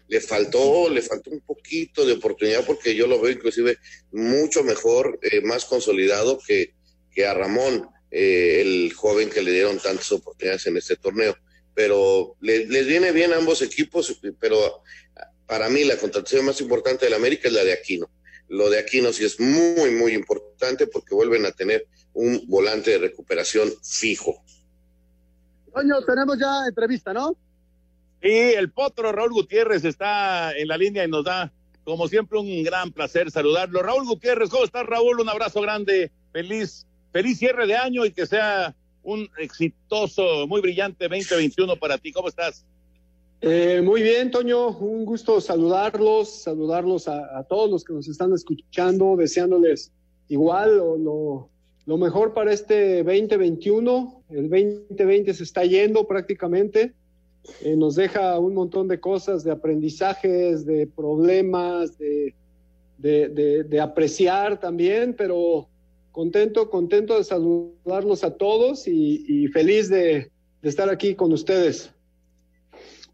le faltó, le faltó un poquito de oportunidad porque yo lo veo inclusive mucho mejor, eh, más consolidado que, que a Ramón, eh, el joven que le dieron tantas oportunidades en este torneo. Pero le, les viene bien a ambos equipos, pero para mí la contratación más importante del América es la de Aquino. Lo de Aquino sí es muy, muy importante porque vuelven a tener un volante de recuperación fijo. Coño, tenemos ya entrevista, ¿no? Y el potro Raúl Gutiérrez está en la línea y nos da, como siempre, un gran placer saludarlo. Raúl Gutiérrez, ¿cómo estás, Raúl? Un abrazo grande, feliz, feliz cierre de año y que sea un exitoso, muy brillante 2021 para ti. ¿Cómo estás? Eh, muy bien, Toño, un gusto saludarlos, saludarlos a, a, todos los que nos están escuchando, deseándoles igual lo, lo, lo mejor para este 2021. El 2020 se está yendo prácticamente. Eh, nos deja un montón de cosas, de aprendizajes, de problemas, de, de, de, de, apreciar también, pero contento, contento de saludarlos a todos y, feliz de, estar aquí con ustedes.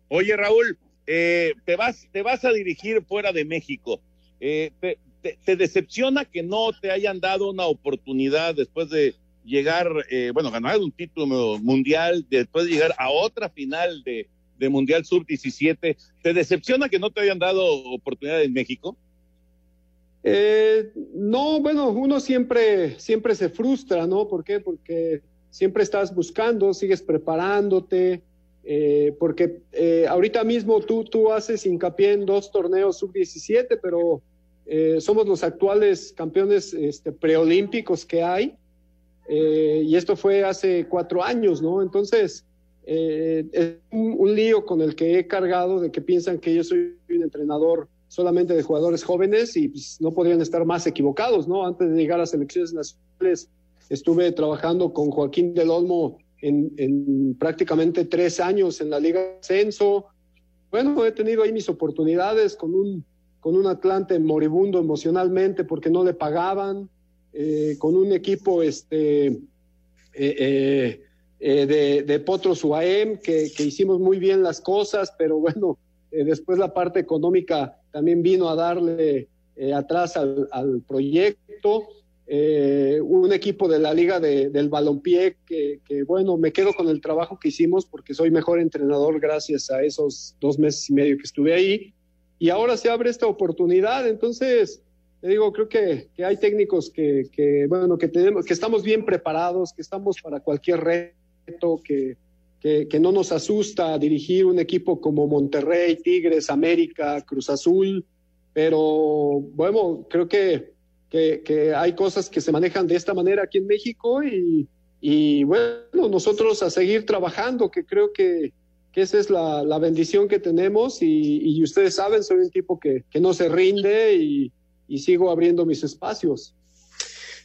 Oye, Raúl, eh, te, vas, te vas a dirigir fuera de México. Eh, te, decepciona que no te hayan dado una oportunidad después de llegar, eh, bueno, ganar un título mundial, después de llegar a otra final de, de Mundial Sub-17? ¿Te decepciona que no te hayan dado oportunidad en México? Eh, no, bueno, uno siempre, siempre se frustra, ¿no? ¿Por qué? Porque siempre estás buscando, sigues preparándote, eh, porque eh, ahorita mismo tú, tú haces hincapié en dos torneos sub-17, pero eh, somos los actuales campeones este, preolímpicos que hay, eh, y esto fue hace cuatro años, ¿no? Entonces, eh, es un, un, lío con el que he cargado de que piensan que yo soy un entrenador solamente de jugadores jóvenes y pues, no podrían estar más equivocados, ¿no? Antes de llegar a selecciones nacionales, estuve trabajando con Joaquín del Olmo en, en prácticamente tres años en la Liga Ascenso. Bueno, he tenido ahí mis oportunidades con un, con un Atlante moribundo emocionalmente porque no le pagaban, eh, con un equipo este, eh, eh, de, Potros UAM que, que, hicimos muy bien las cosas, pero bueno, después la parte económica también vino a darle atrás al, proyecto. Un equipo de la liga de, del balompié que, bueno, me quedo con el trabajo que hicimos porque soy mejor entrenador gracias a esos dos meses y medio que estuve ahí. Y ahora se abre esta oportunidad, entonces, te digo, creo que, que hay técnicos que, que, bueno, que tenemos, que estamos bien preparados, que estamos para cualquier reto, que, que, que no nos asusta dirigir un equipo como Monterrey, Tigres, América, Cruz Azul, pero bueno, creo que, que, hay cosas que se manejan de esta manera aquí en México y, y bueno, nosotros a seguir trabajando, que creo que, que esa es la, la, bendición que tenemos y, y, ustedes saben, soy un tipo que, que no se rinde y, y, sigo abriendo mis espacios.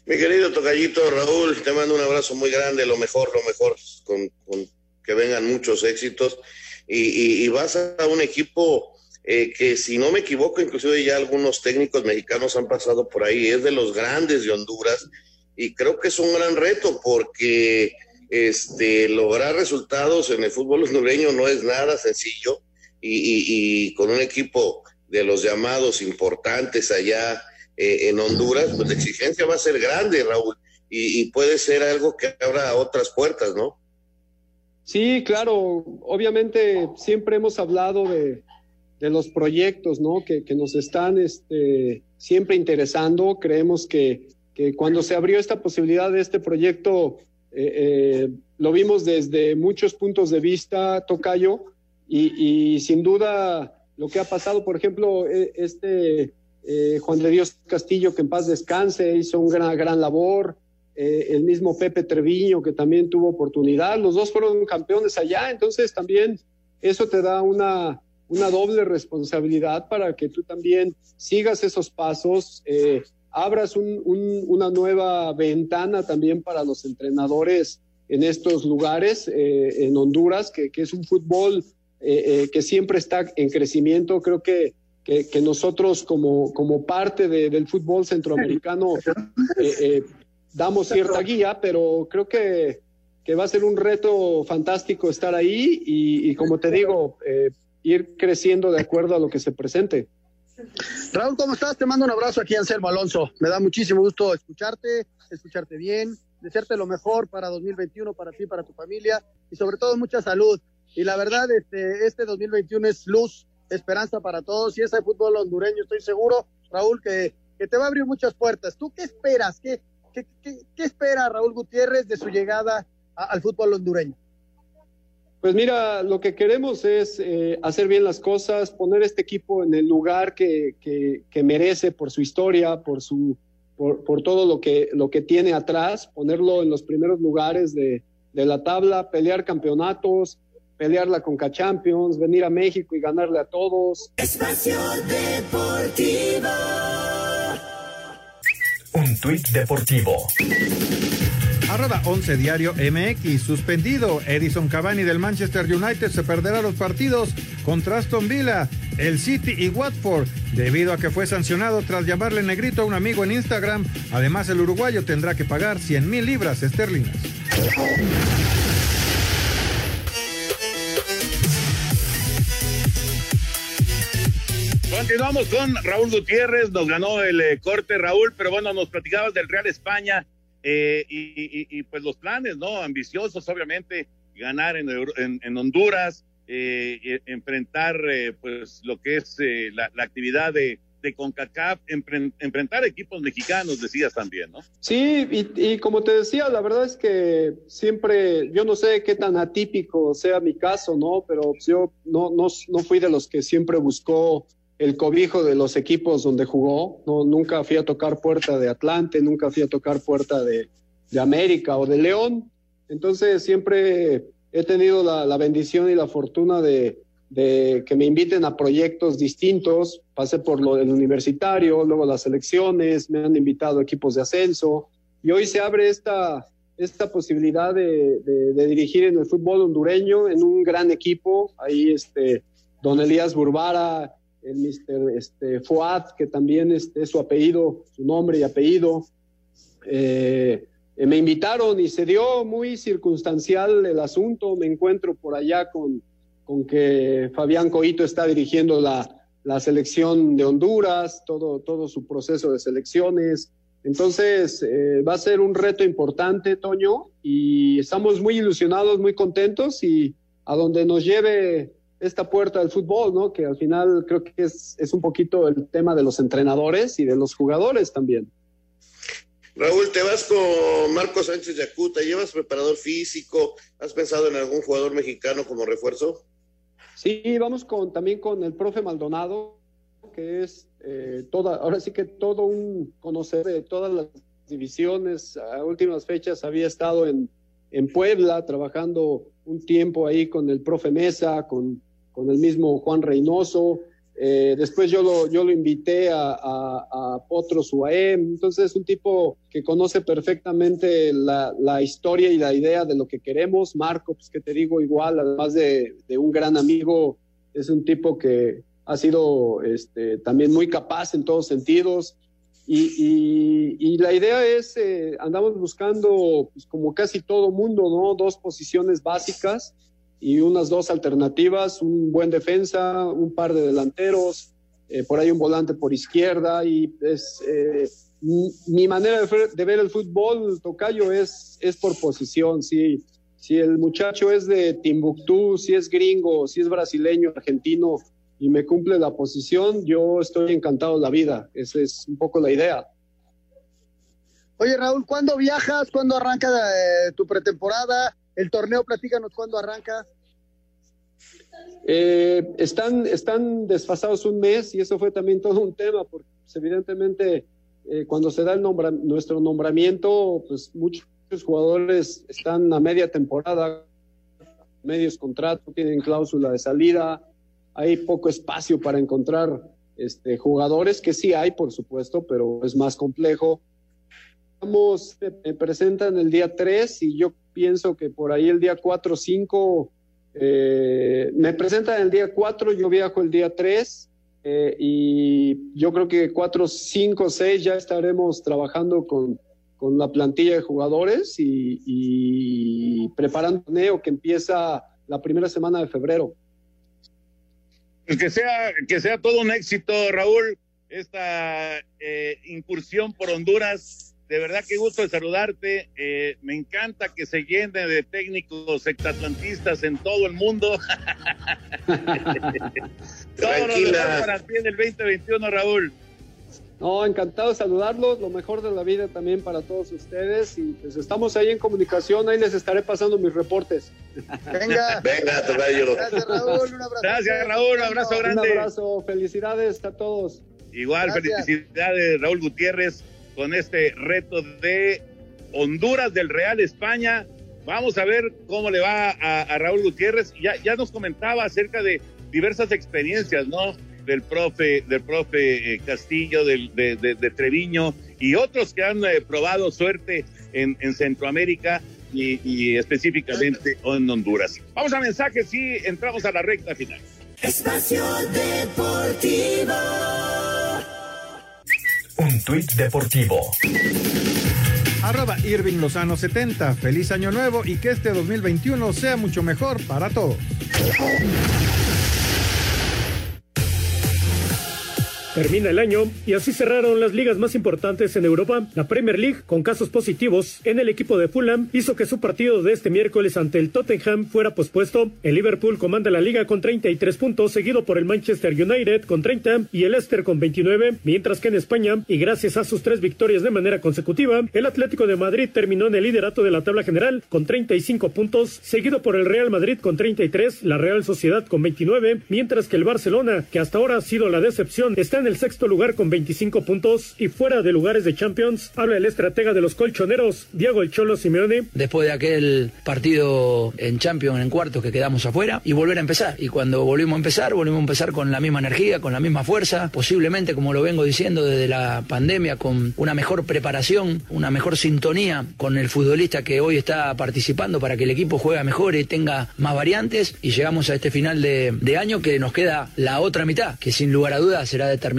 Mi querido Tocayito Raúl, te mando un abrazo muy grande, lo mejor, lo mejor, con, con que vengan muchos éxitos y, vas a un equipo eh, que si no me equivoco, inclusive ya algunos técnicos mexicanos han pasado por ahí, es de los grandes de Honduras y creo que es un gran reto porque este, lograr resultados en el fútbol hondureño no es nada sencillo y, con un equipo de los llamados importantes allá eh, en Honduras, pues la exigencia va a ser grande, Raúl, y, y puede ser algo que abra otras puertas, ¿no? Sí, claro, obviamente siempre hemos hablado de, de los proyectos, ¿no? Que, que, nos están este, siempre interesando. Creemos que, que, cuando se abrió esta posibilidad de este proyecto, eh, eh, lo vimos desde muchos puntos de vista, Tocayo, y, y, sin duda lo que ha pasado, por ejemplo, e, este eh, Juan de Dios Castillo, que en paz descanse, hizo una gran, gran labor. El mismo Pepe Treviño, que también tuvo oportunidad, los dos fueron campeones allá, entonces también eso te da una, una doble responsabilidad para que tú también sigas esos pasos, abras un, una nueva ventana también para los entrenadores en estos lugares, eh, en Honduras, que, que, es un fútbol que siempre está en crecimiento. Creo que, que, que nosotros como, como parte de, del fútbol centroamericano damos cierta guía, pero creo que, que, va a ser un reto fantástico estar ahí y, como te digo, eh, ir creciendo de acuerdo a lo que se presente. Raúl, ¿cómo estás? Te mando un abrazo aquí, Anselmo Alonso. Me da muchísimo gusto escucharte, escucharte bien, desearte lo mejor para 2021, para ti, para tu familia y sobre todo mucha salud. Y la verdad, este, este 2021 es luz, esperanza para todos y ese fútbol hondureño, estoy seguro, Raúl, que, que te va a abrir muchas puertas. ¿Tú qué esperas? ¿Qué, ¿Qué, espera Raúl Gutiérrez de su llegada al fútbol hondureño? Pues mira, lo que queremos es eh, hacer bien las cosas, poner este equipo en el lugar que, que, merece por su historia, por su por, por, todo lo que, lo que tiene atrás, ponerlo en los primeros lugares de, de la tabla, pelear campeonatos, pelear la Conca Champions, venir a México y ganarle a todos. Espacio Deportivo. Un tuit deportivo. Arroba 11 Diario MX, suspendido. Edison Cavani del Manchester United se perderá los partidos contra Aston Villa, el City y Watford, debido a que fue sancionado tras llamarle negrito a un amigo en Instagram. Además, el uruguayo tendrá que pagar 100 mil libras esterlinas. Continuamos con Raúl Gutiérrez, nos ganó el eh, corte Raúl, pero bueno, nos platicabas del Real España eh, y, pues los planes, ¿no? Ambiciosos, obviamente, ganar en, en, Honduras, eh, enfrentar pues lo que es la, actividad de, de CONCACAF, enfrentar equipos mexicanos, decías también, ¿no? Sí, y, como te decía, la verdad es que siempre, yo no sé qué tan atípico sea mi caso, ¿no? Pero yo no, no, no fui de los que siempre buscó el cobijo de los equipos donde jugó. No, nunca fui a tocar puerta de Atlante, nunca fui a tocar puerta de, de América o de León. Entonces siempre he tenido la, la bendición y la fortuna de, de, que me inviten a proyectos distintos. Pasé por lo del universitario, luego las elecciones, me han invitado a equipos de ascenso y hoy se abre esta, esta posibilidad de, de, de dirigir en el fútbol hondureño en un gran equipo. Ahí este, don Elías Burbara, el Mr. Este, Fuad, que también este, es su apellido, su nombre y apellido. Eh, me invitaron y se dio muy circunstancial el asunto. Me encuentro por allá con, con que Fabián Coito está dirigiendo la, la selección de Honduras, todo, todo su proceso de selecciones. Entonces, eh, va a ser un reto importante, Toño, y estamos muy ilusionados, muy contentos y a donde nos lleve esta puerta del fútbol, ¿no? Que al final creo que es, es un poquito el tema de los entrenadores y de los jugadores también. Raúl, te vas con Marco Sánchez Yacuta, ¿llevas preparador físico? ¿Has pensado en algún jugador mexicano como refuerzo? Sí, vamos con también con el profe Maldonado, que es eh, toda, ahora sí que todo un conocer de todas las divisiones. A últimas fechas había estado en, en Puebla trabajando un tiempo ahí con el profe Mesa, con, con el mismo Juan Reynoso. Eh, después yo lo, yo lo invité a, a, a Potros UAM. Entonces es un tipo que conoce perfectamente la, la, historia y la idea de lo que queremos. Marco, pues que te digo igual, además de, de un gran amigo, es un tipo que ha sido este, también muy capaz en todos sentidos. Y, y, y la idea es, eh, andamos buscando, pues, como casi todo mundo, ¿no? Dos posiciones básicas y unas dos alternativas, un buen defensa, un par de delanteros, eh, por ahí un volante por izquierda y es eh, mi manera de ver, el fútbol, Tocayo, es, es por posición, si, si el muchacho es de Timbuktu, si es gringo, si es brasileño, argentino y me cumple la posición, yo estoy encantado de la vida, esa es un poco la idea. Oye Raúl, ¿cuándo viajas? ¿Cuándo arranca eh, tu pretemporada? El torneo, platícanos cuándo arranca. Eh, están, están desfasados un mes y eso fue también todo un tema, porque pues, evidentemente eh, cuando se da el nombra nuestro nombramiento, pues muchos jugadores están a media temporada, medios contratos, tienen cláusula de salida, hay poco espacio para encontrar este, jugadores, que sí hay, por supuesto, pero es más complejo. Vamos, me presentan el día 3 y yo pienso que por ahí el día 4 o 5 eh, me presentan el día 4, yo viajo el día 3 eh, y yo creo que 4, 5, 6 ya estaremos trabajando con, con la plantilla de jugadores y, y preparando torneo que empieza la primera semana de febrero. Pues que sea, que sea todo un éxito, Raúl, esta eh, incursión por Honduras de verdad qué gusto de saludarte. Eh, me encanta que se llene de técnicos hectatlantistas en todo el mundo. todo lo para ti en el 2021, Raúl. No, encantado de saludarlos, lo mejor de la vida también para todos ustedes y pues estamos ahí en comunicación, ahí les estaré pasando mis reportes. Venga. Venga, tocayo. Gracias Raúl, un abrazo. Gracias Raúl, un abrazo grande. Un abrazo, felicidades a todos. Igual, Gracias. felicidades Raúl Gutiérrez con este reto de Honduras del Real España. Vamos a ver cómo le va a, Raúl Gutiérrez. Ya, ya nos comentaba acerca de diversas experiencias, ¿no? Del profe, del profe eh, Castillo, del, de, Treviño y otros que han eh, probado suerte en, en Centroamérica y, y, específicamente en Honduras. Vamos a mensajes y entramos a la recta final. Espacio Deportivo. Un tuit deportivo. Arroba Irving Lozano 70. Feliz año nuevo y que este 2021 sea mucho mejor para todos. Termina el año y así cerraron las ligas más importantes en Europa. La Premier League, con casos positivos en el equipo de Fulham, hizo que su partido de este miércoles ante el Tottenham fuera pospuesto. El Liverpool comanda la liga con 33 puntos, seguido por el Manchester United con 30 y el Leicester con 29, mientras que en España, y gracias a sus tres victorias de manera consecutiva, el Atlético de Madrid terminó en el liderato de la tabla general con 35 puntos, seguido por el Real Madrid con 33, la Real Sociedad con 29, mientras que el Barcelona, que hasta ahora ha sido la decepción, está en el sexto lugar con 25 puntos y fuera de lugares de Champions, habla el estratega de los colchoneros, Diego El Cholo Simeone. Después de aquel partido en Champions en cuartos que quedamos afuera y volver a empezar. Y cuando volvimos a empezar, volvimos a empezar con la misma energía, con la misma fuerza, posiblemente, como lo vengo diciendo desde la pandemia, con una mejor preparación, una mejor sintonía con el futbolista que hoy está participando para que el equipo juegue mejor y tenga más variantes. Y llegamos a este final de, de año que nos queda la otra mitad, que sin lugar a dudas será determinante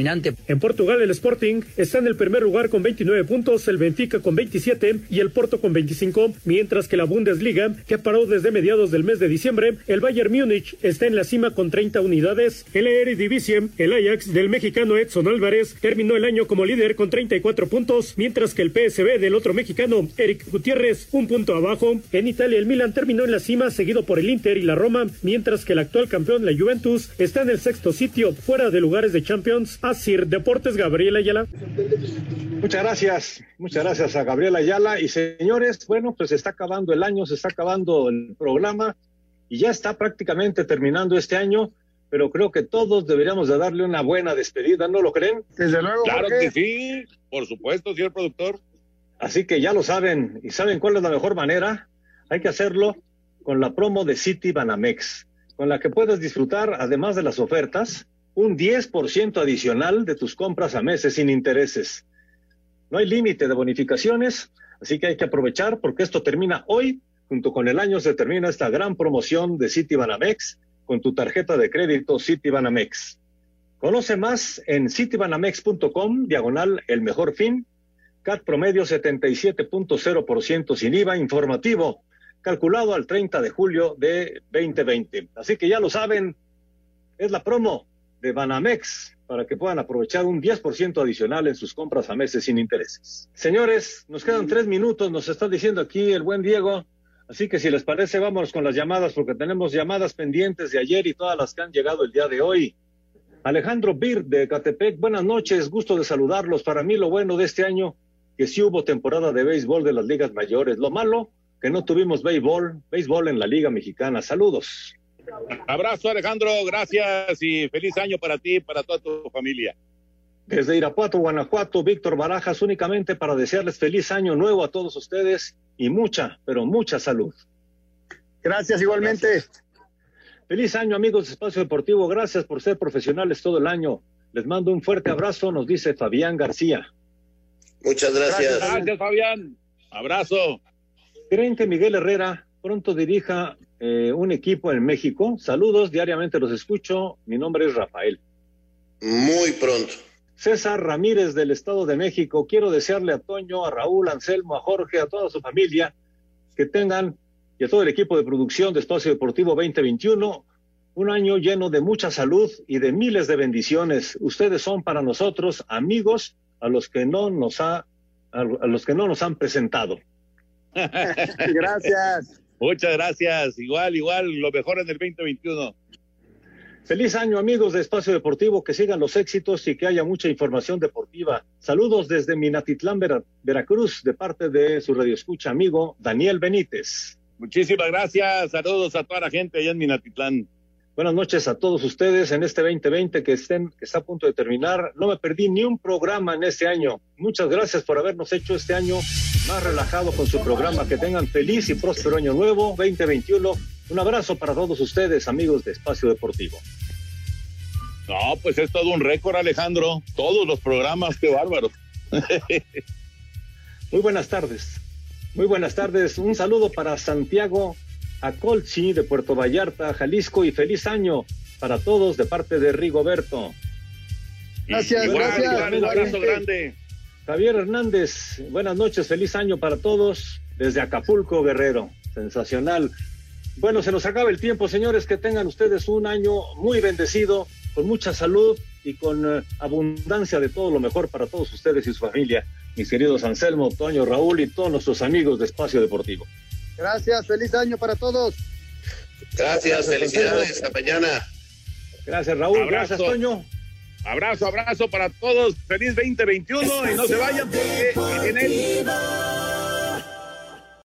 en Portugal, el Sporting está en el primer lugar con 29 puntos, el Benfica con 27 y el Porto con 25, mientras que la Bundesliga, que paró desde mediados del mes de diciembre, el Bayern Múnich está en la cima con 30 unidades. El Eredivisie, el Ajax del mexicano Edson Álvarez, terminó el año como líder con 34 puntos, mientras que el PSV del otro mexicano, Eric Gutiérrez, un punto abajo. En Italia, el Milan terminó en la cima, seguido por el Inter y la Roma, mientras que el actual campeón, la Juventus, está en el sexto sitio, fuera de lugares de Champions. Asir Deportes, Gabriel Ayala. Muchas gracias, muchas gracias a Gabriel Ayala. Y señores, bueno, pues se está acabando el año, se está acabando el programa y ya está prácticamente terminando este año. pero creo que todos deberíamos de darle una buena despedida, ¿no lo creen? Desde luego. Claro que sí, por supuesto, señor productor. Así que ya lo saben, y saben cuál es la mejor manera. Hay que hacerlo con la promo de City Banamex, con la que puedes disfrutar, además de las ofertas, un 10% adicional de tus compras a meses sin intereses. No hay límite de bonificaciones, así que hay que aprovechar porque esto termina hoy. Junto con el año se termina esta gran promoción de City Banamex con tu tarjeta de crédito City Banamex. Conoce más en citibanamex.com, diagonal el mejor fin, CAT promedio 77.0% sin IVA informativo, calculado al 30 de julio de 2020. Así que ya lo saben, es la promo de Banamex para que puedan aprovechar un 10% adicional en sus compras a meses sin intereses. Señores, nos quedan tres minutos, nos está diciendo aquí el buen Diego. Así que si les parece, vámonos con las llamadas, porque tenemos llamadas pendientes de ayer y todas las que han llegado el día de hoy. Alejandro Bir de Catepec, buenas noches, gusto de saludarlos. Para mí lo bueno de este año, que sí hubo temporada de béisbol de las ligas mayores. Lo malo, que no tuvimos béisbol, béisbol en la Liga Mexicana. Saludos. Abrazo Alejandro, gracias y feliz año para ti y para toda tu familia. Desde Irapuato, Guanajuato, Víctor Barajas, únicamente para desearles feliz año nuevo a todos ustedes y mucha, pero mucha salud. Gracias igualmente. Feliz año amigos de Espacio Deportivo, gracias por ser profesionales todo el año. Les mando un fuerte abrazo, nos dice Fabián García. Muchas gracias. Gracias, Fabián. Abrazo. ¿Creen que Miguel Herrera pronto dirija eh, un equipo en México? Saludos, diariamente los escucho. Mi nombre es Rafael. Muy pronto. César Ramírez del Estado de México. Quiero desearle a Toño, a Raúl, a Anselmo, a Jorge, a toda su familia que tengan y a todo el equipo de producción de Espacio Deportivo 2021 un año lleno de mucha salud y de miles de bendiciones. Ustedes son para nosotros amigos a los que no nos ha a los que no nos han presentado. Gracias. Muchas gracias. Igual, igual, lo mejor en el 2021. Feliz año amigos de Espacio Deportivo, que sigan los éxitos y que haya mucha información deportiva. Saludos desde Minatitlán, Vera- Veracruz, de parte de su radioescucha amigo Daniel Benítez. Muchísimas gracias. Saludos a toda la gente allá en Minatitlán. Buenas noches a todos ustedes en este 2020 que, estén, que está a punto de terminar. No me perdí ni un programa en este año. Muchas gracias por habernos hecho este año más relajado con su programa. Que tengan feliz y próspero año nuevo 2021. Un abrazo para todos ustedes, amigos de Espacio Deportivo. No, pues es todo un récord, Alejandro. Todos los programas, qué bárbaro. Muy buenas tardes. Muy buenas tardes. Un saludo para Santiago Acolchi de Puerto Vallarta, Jalisco y feliz año para todos de parte de Rigoberto. Gracias, Igual, gracias. igual, un abrazo grande. Javier Hernández, buenas noches, feliz año para todos desde Acapulco, Guerrero. Sensacional. Bueno, se nos acaba el tiempo, señores, que tengan ustedes un año muy bendecido, con mucha salud y con eh, abundancia de todo lo mejor para todos ustedes y su familia. Mis queridos Anselmo, Toño, Raúl y todos nuestros amigos de Espacio Deportivo. Gracias, feliz año para todos. Gracias, felicidades. Hasta mañana. Gracias, Raúl. Abrazo. Gracias, Toño. Abrazo, abrazo para todos. Feliz 2021 y no se vayan porque en el Deportivo.